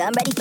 I'm ready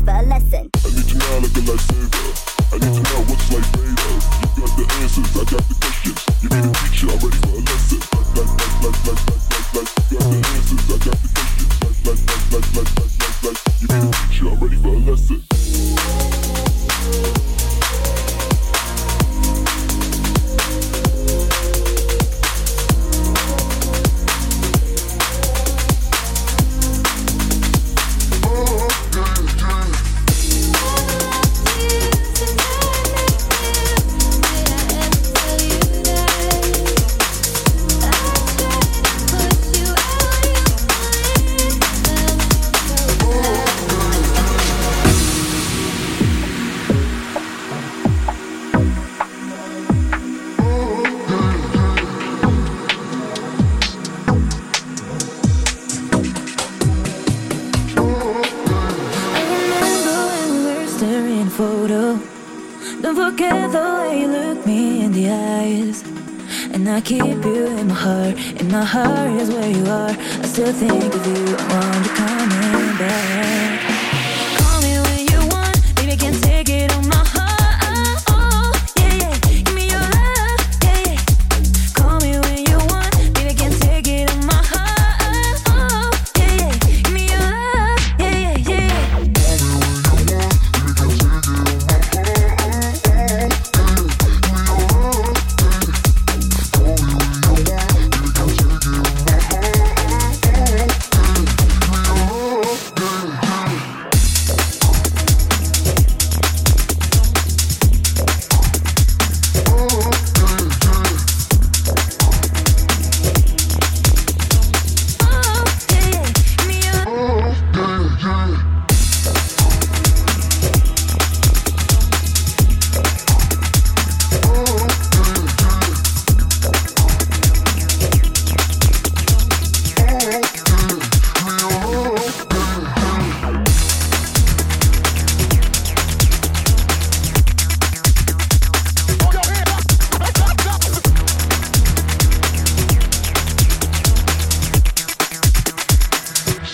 me for a lesson. I need you now like a lifesaver. I need to know what's life baby. You got the answers, I got the questions. You need a teacher, I'm ready for a lesson. Like, like, like, like, like, like, like, like. You got the answers, I got the questions. Like, like, like, like, like, like.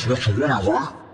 你个怂样儿我。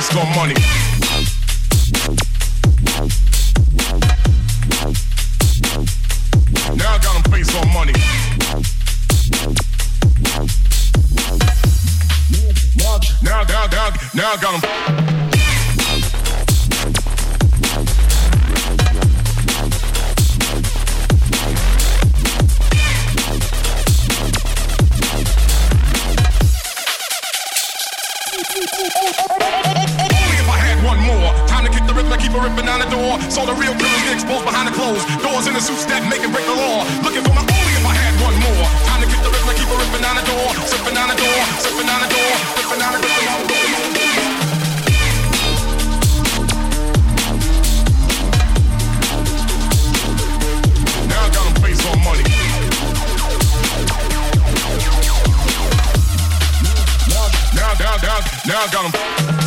Banks got money. Ripping down the. The real killers get exposed behind the clothes. Doors in the suits that make and break the law. Looking for my only if I had one more. Time to get the rip, keep a ripping down the door. Sipping down the door, sipping down the door, sipping down the door. Now I got face on money. Now, now, now, now I got them.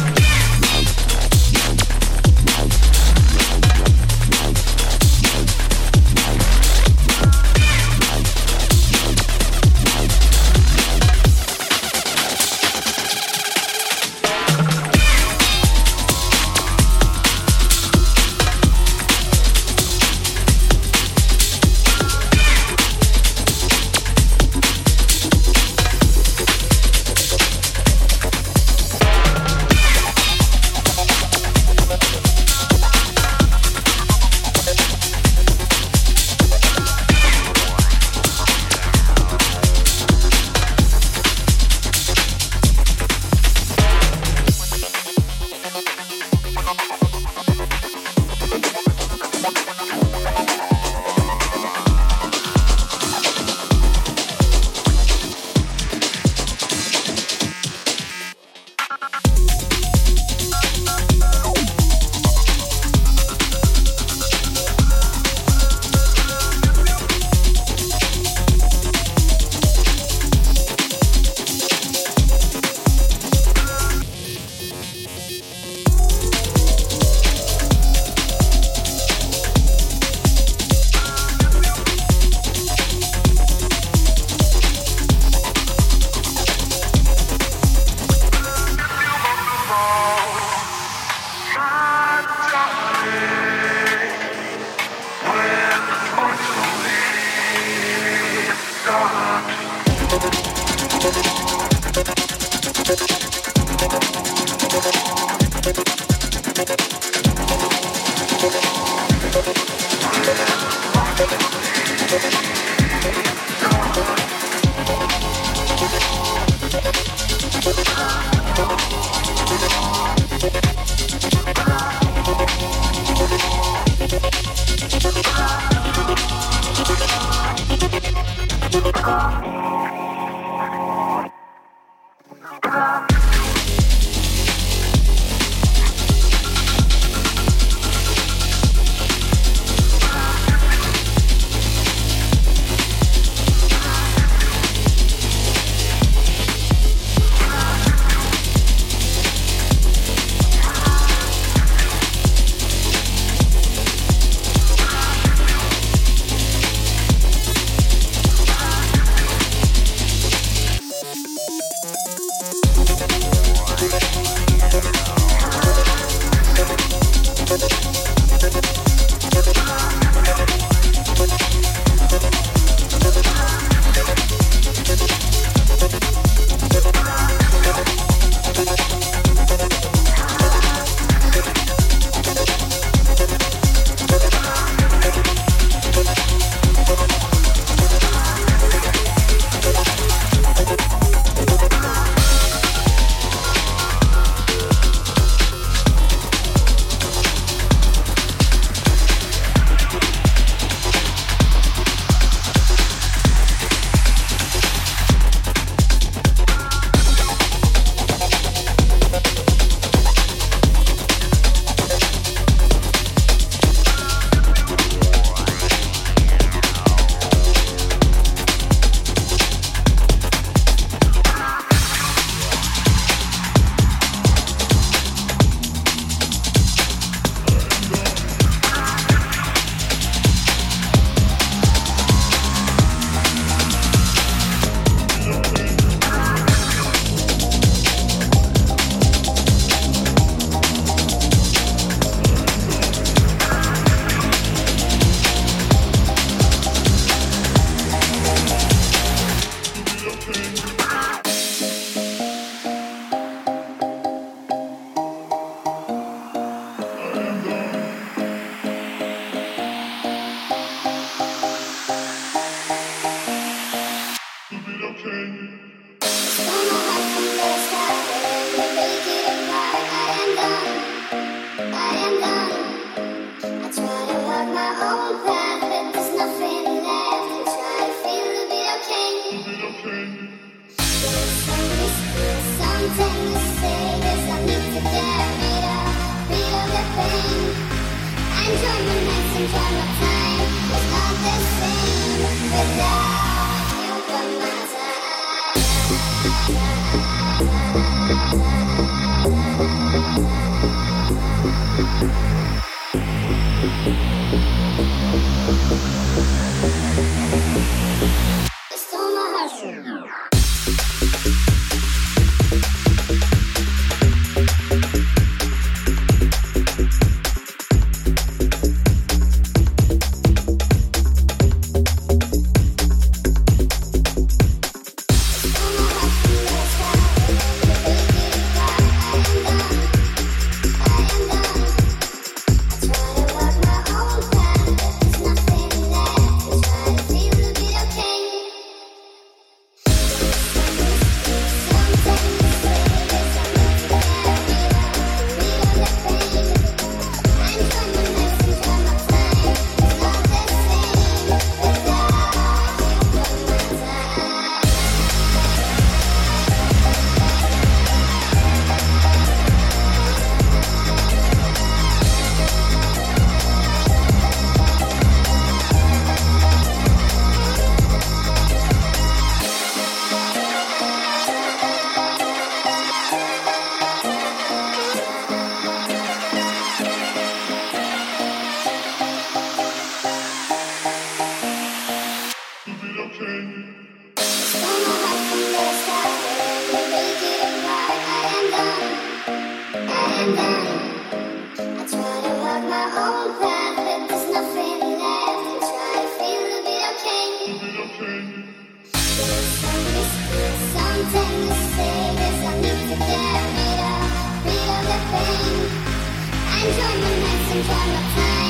Enjoy my nights, enjoy my time.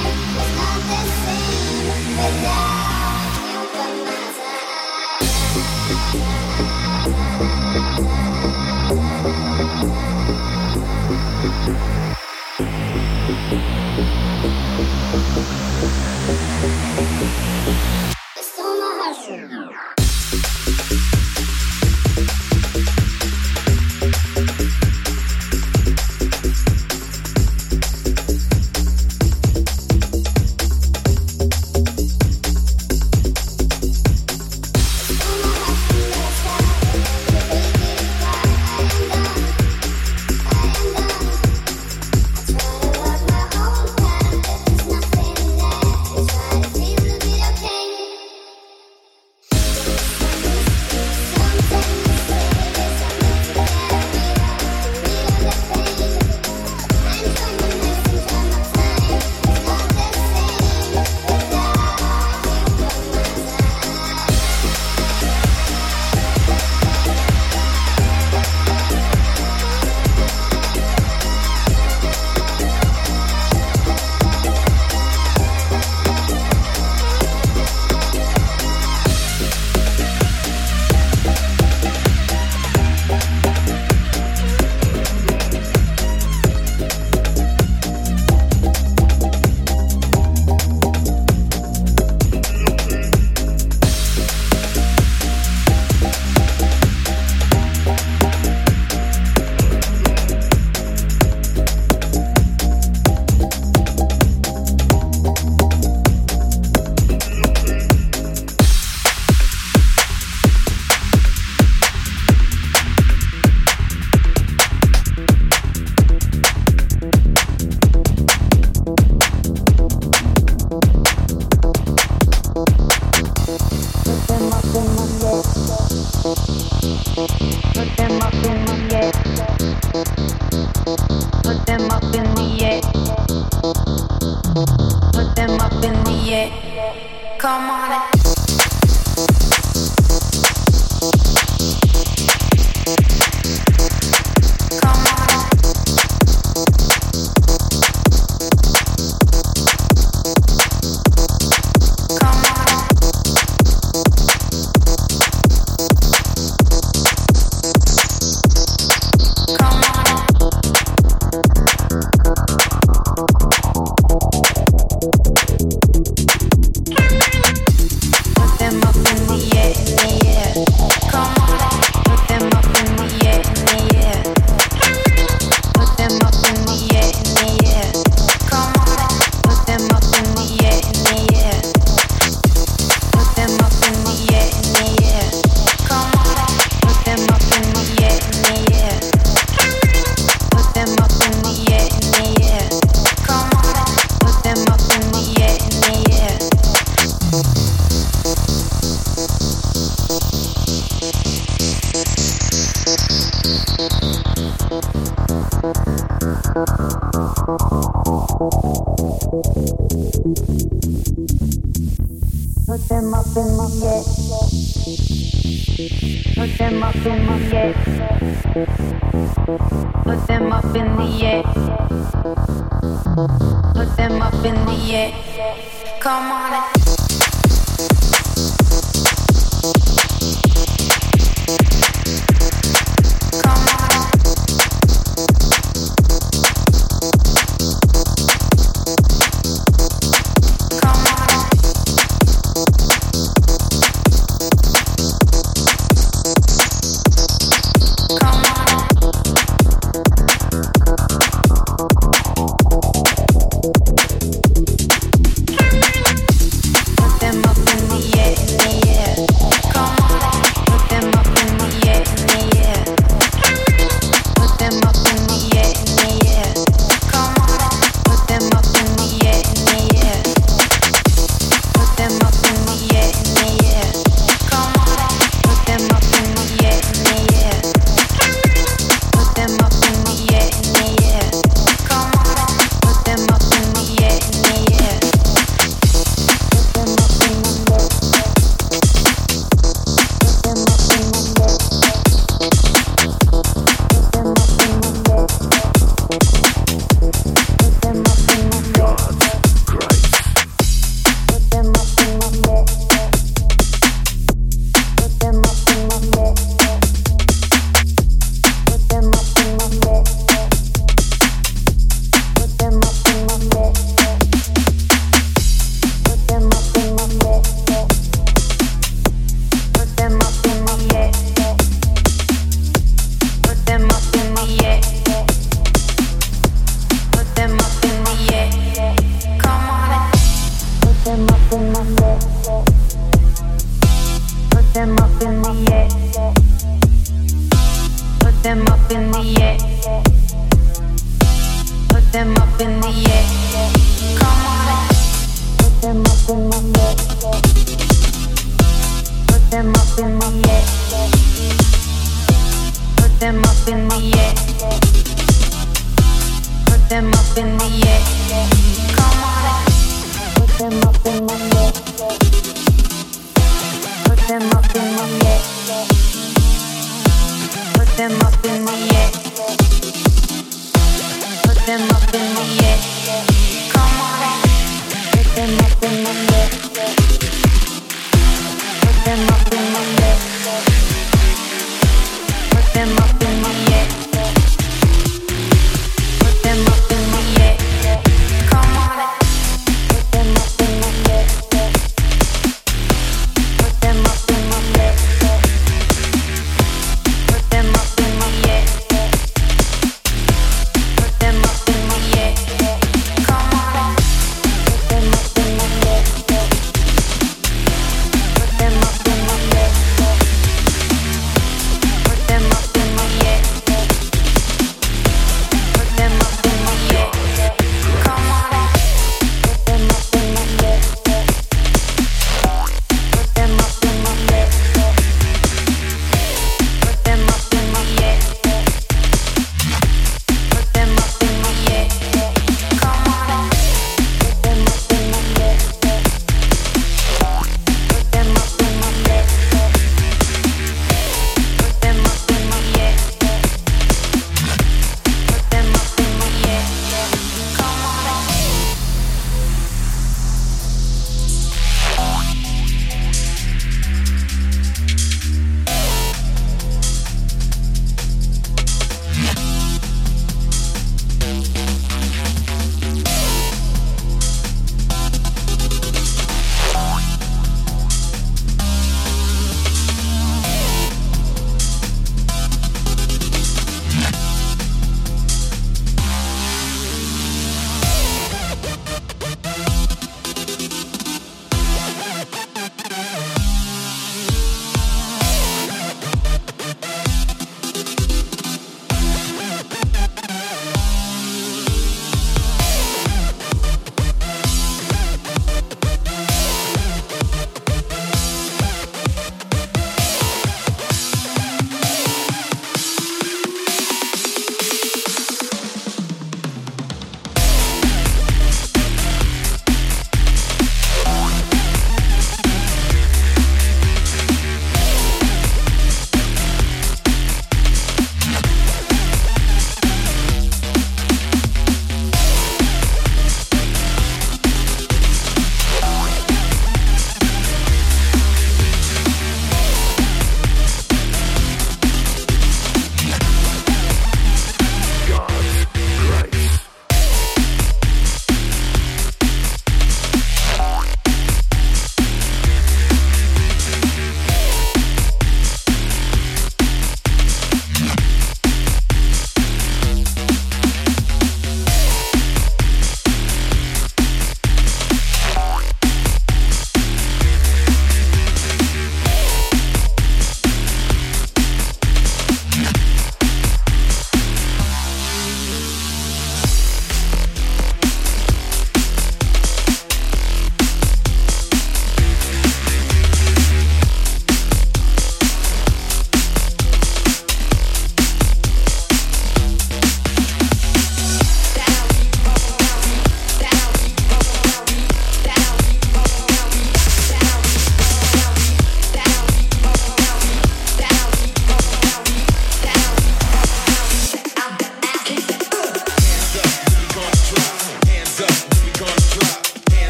Come on.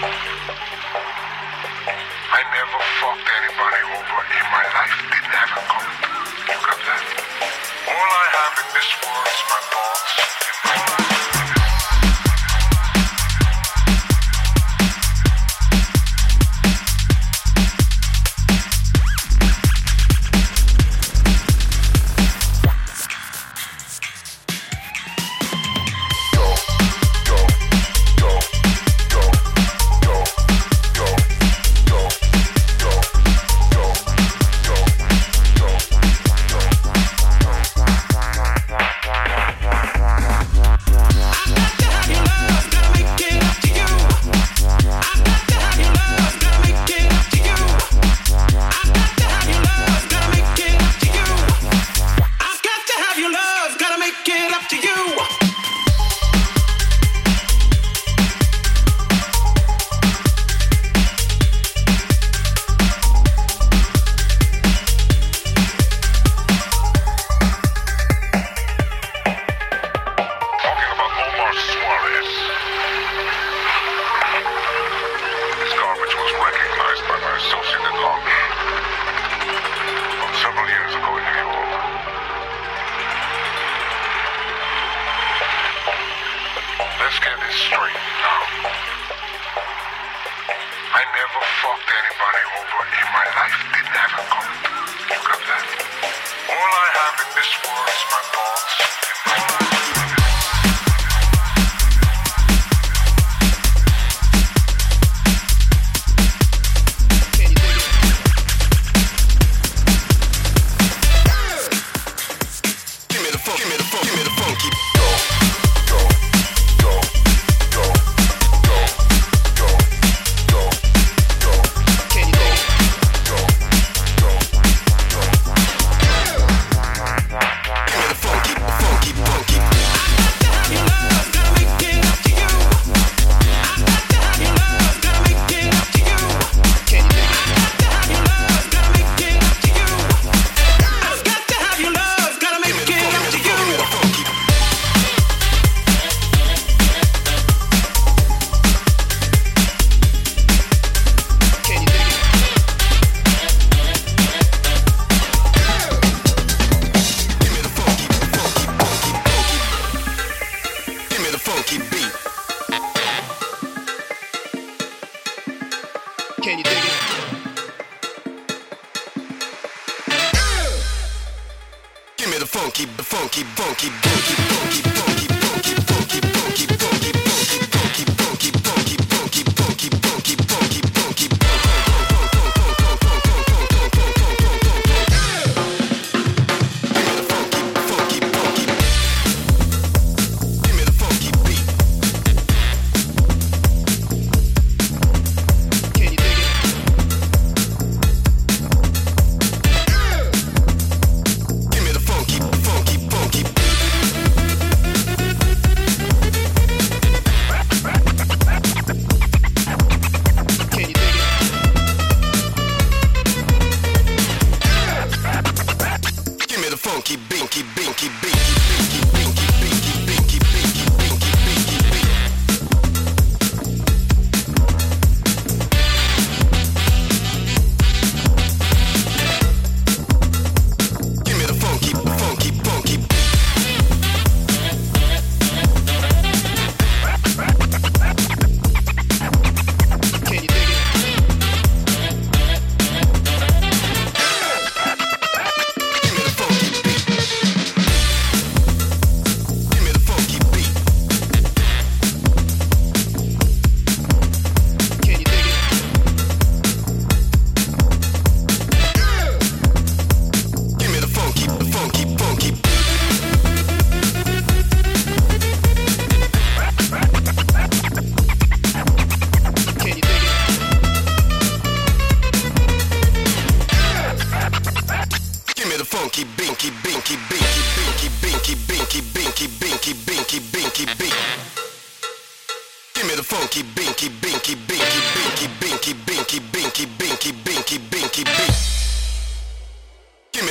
I never fucked anybody over in my life. Didn't have a coming. You got that? All I have in this world is my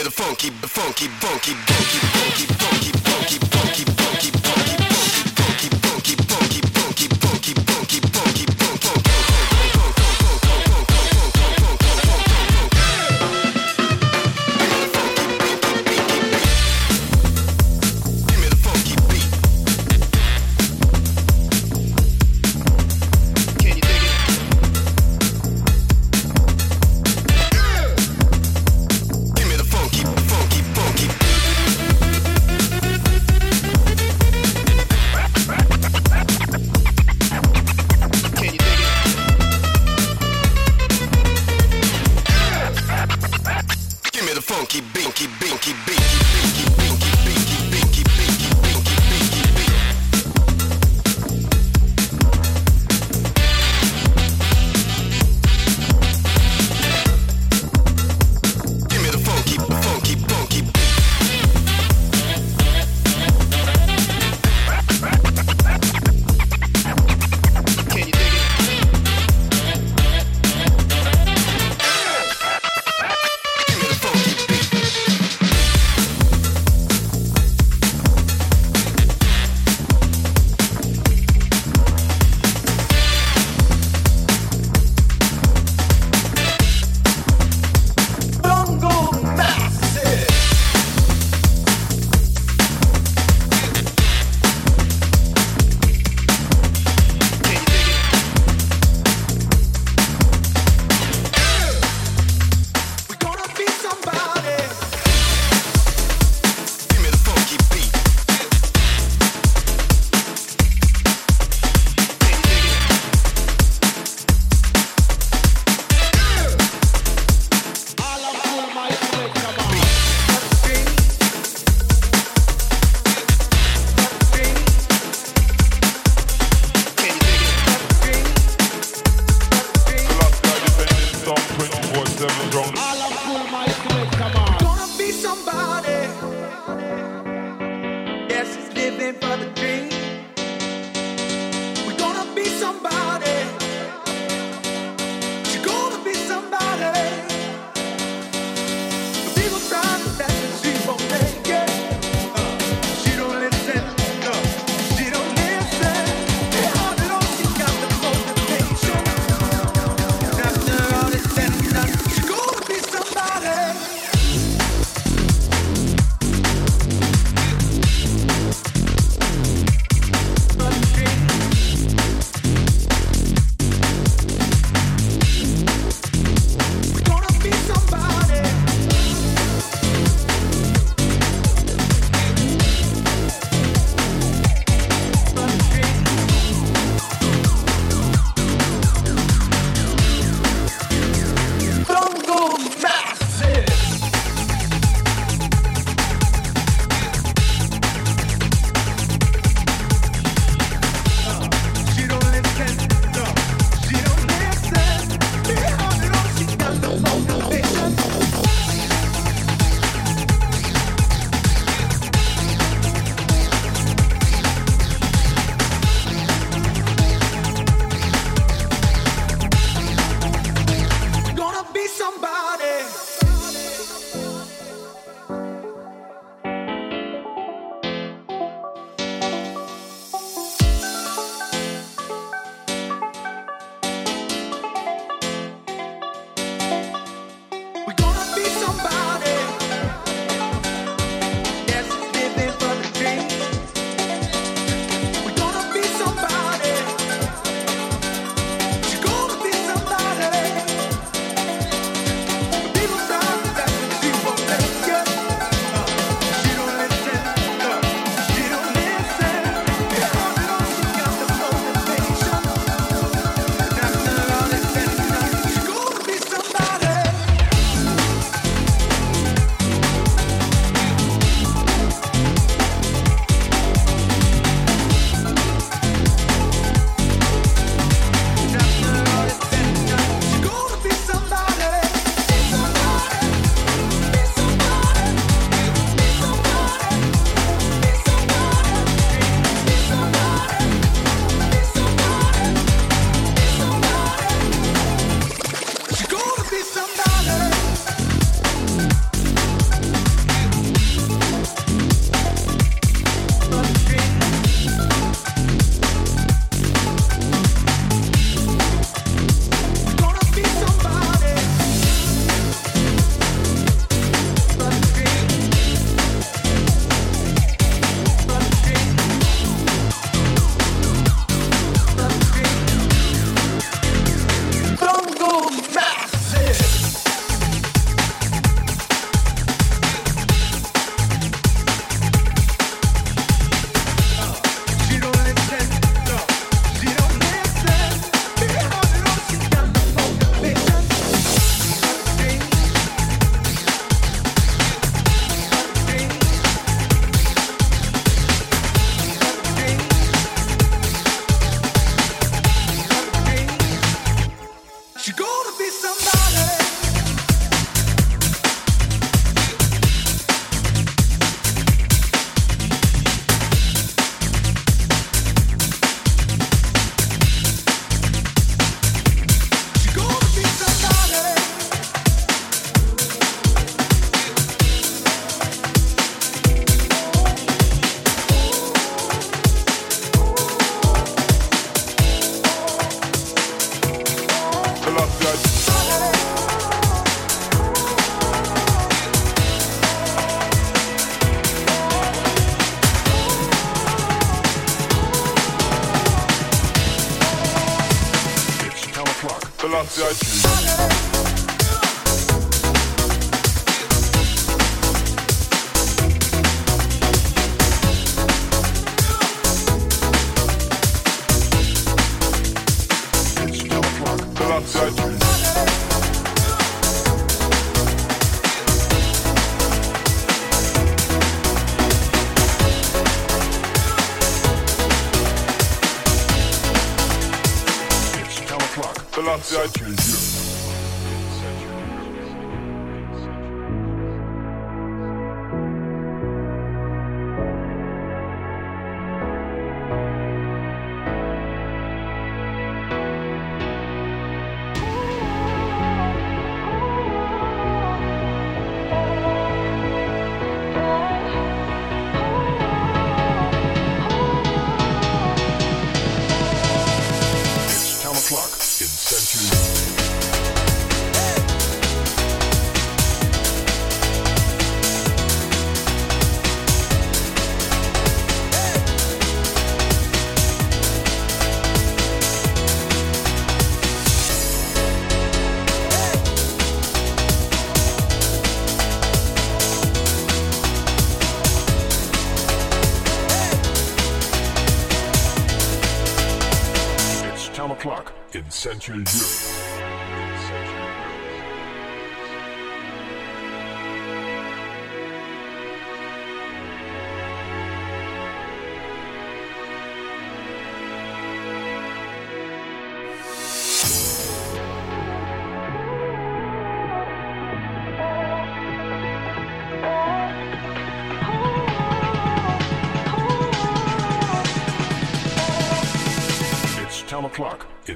the funky, funky, funky, funky, funky, funky, funky, funky, funky, funky.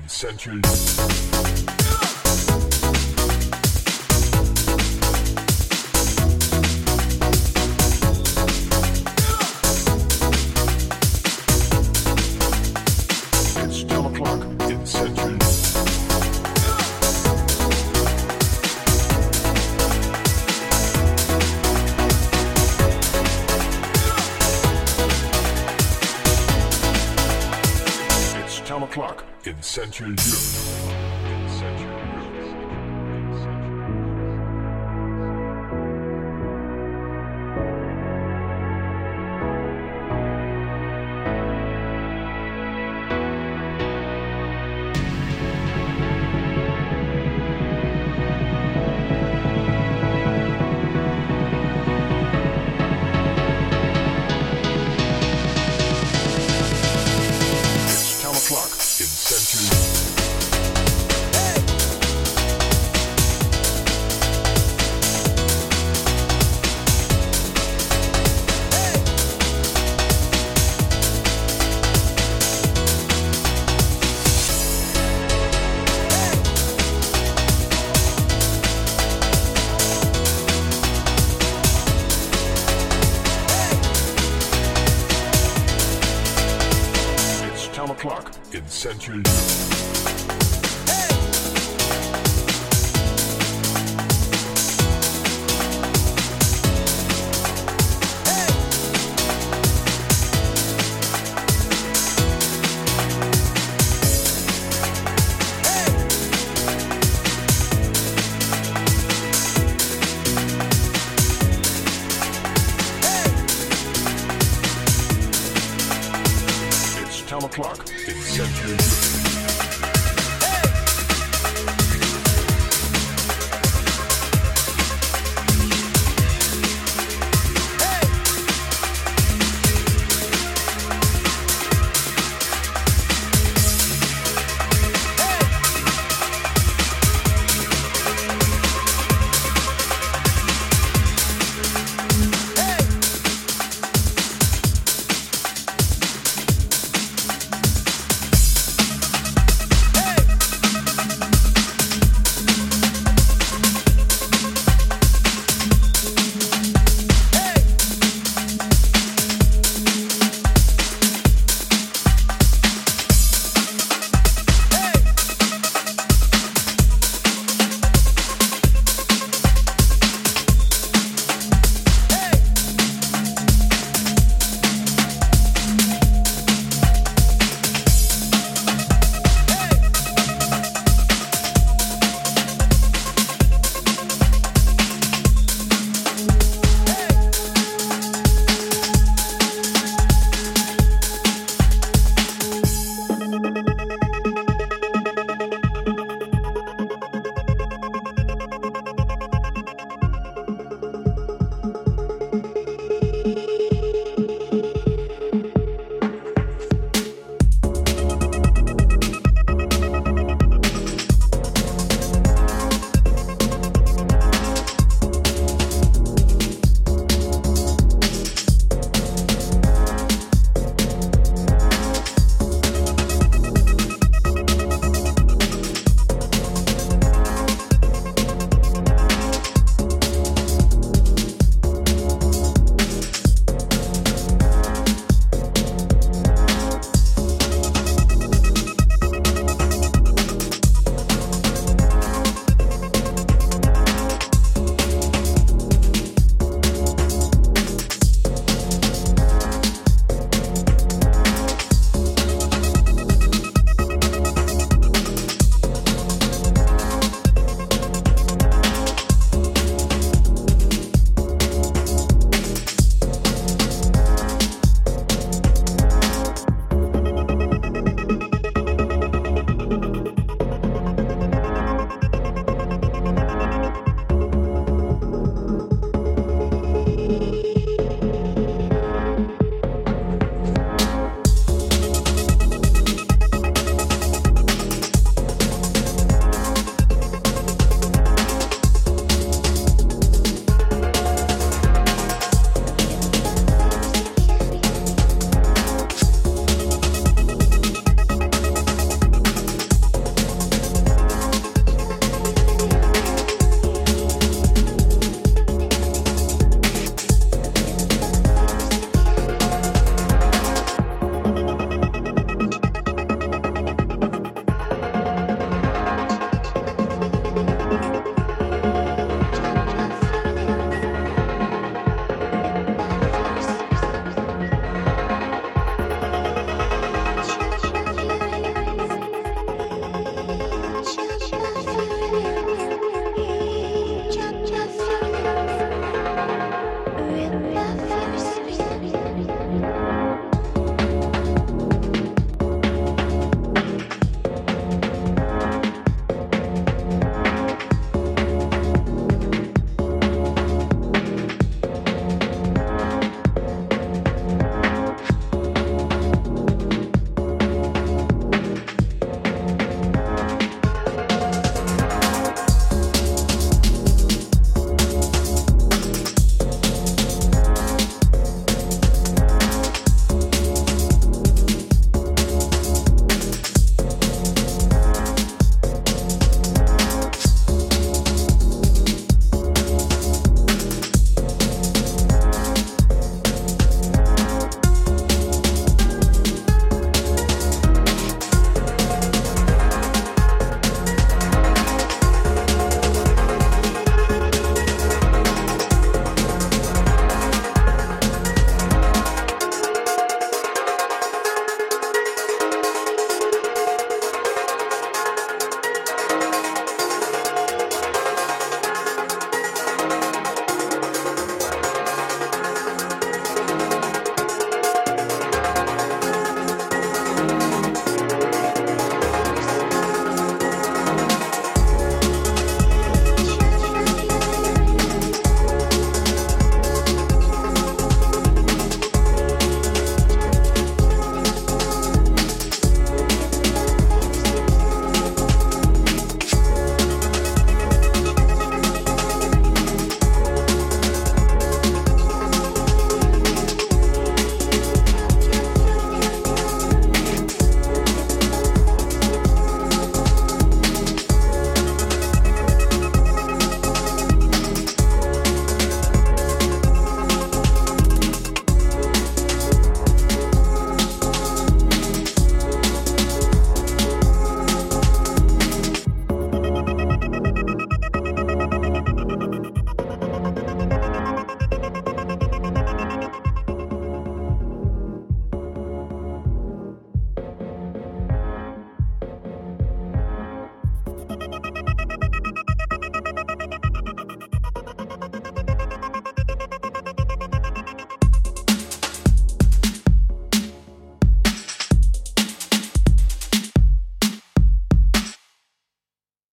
Central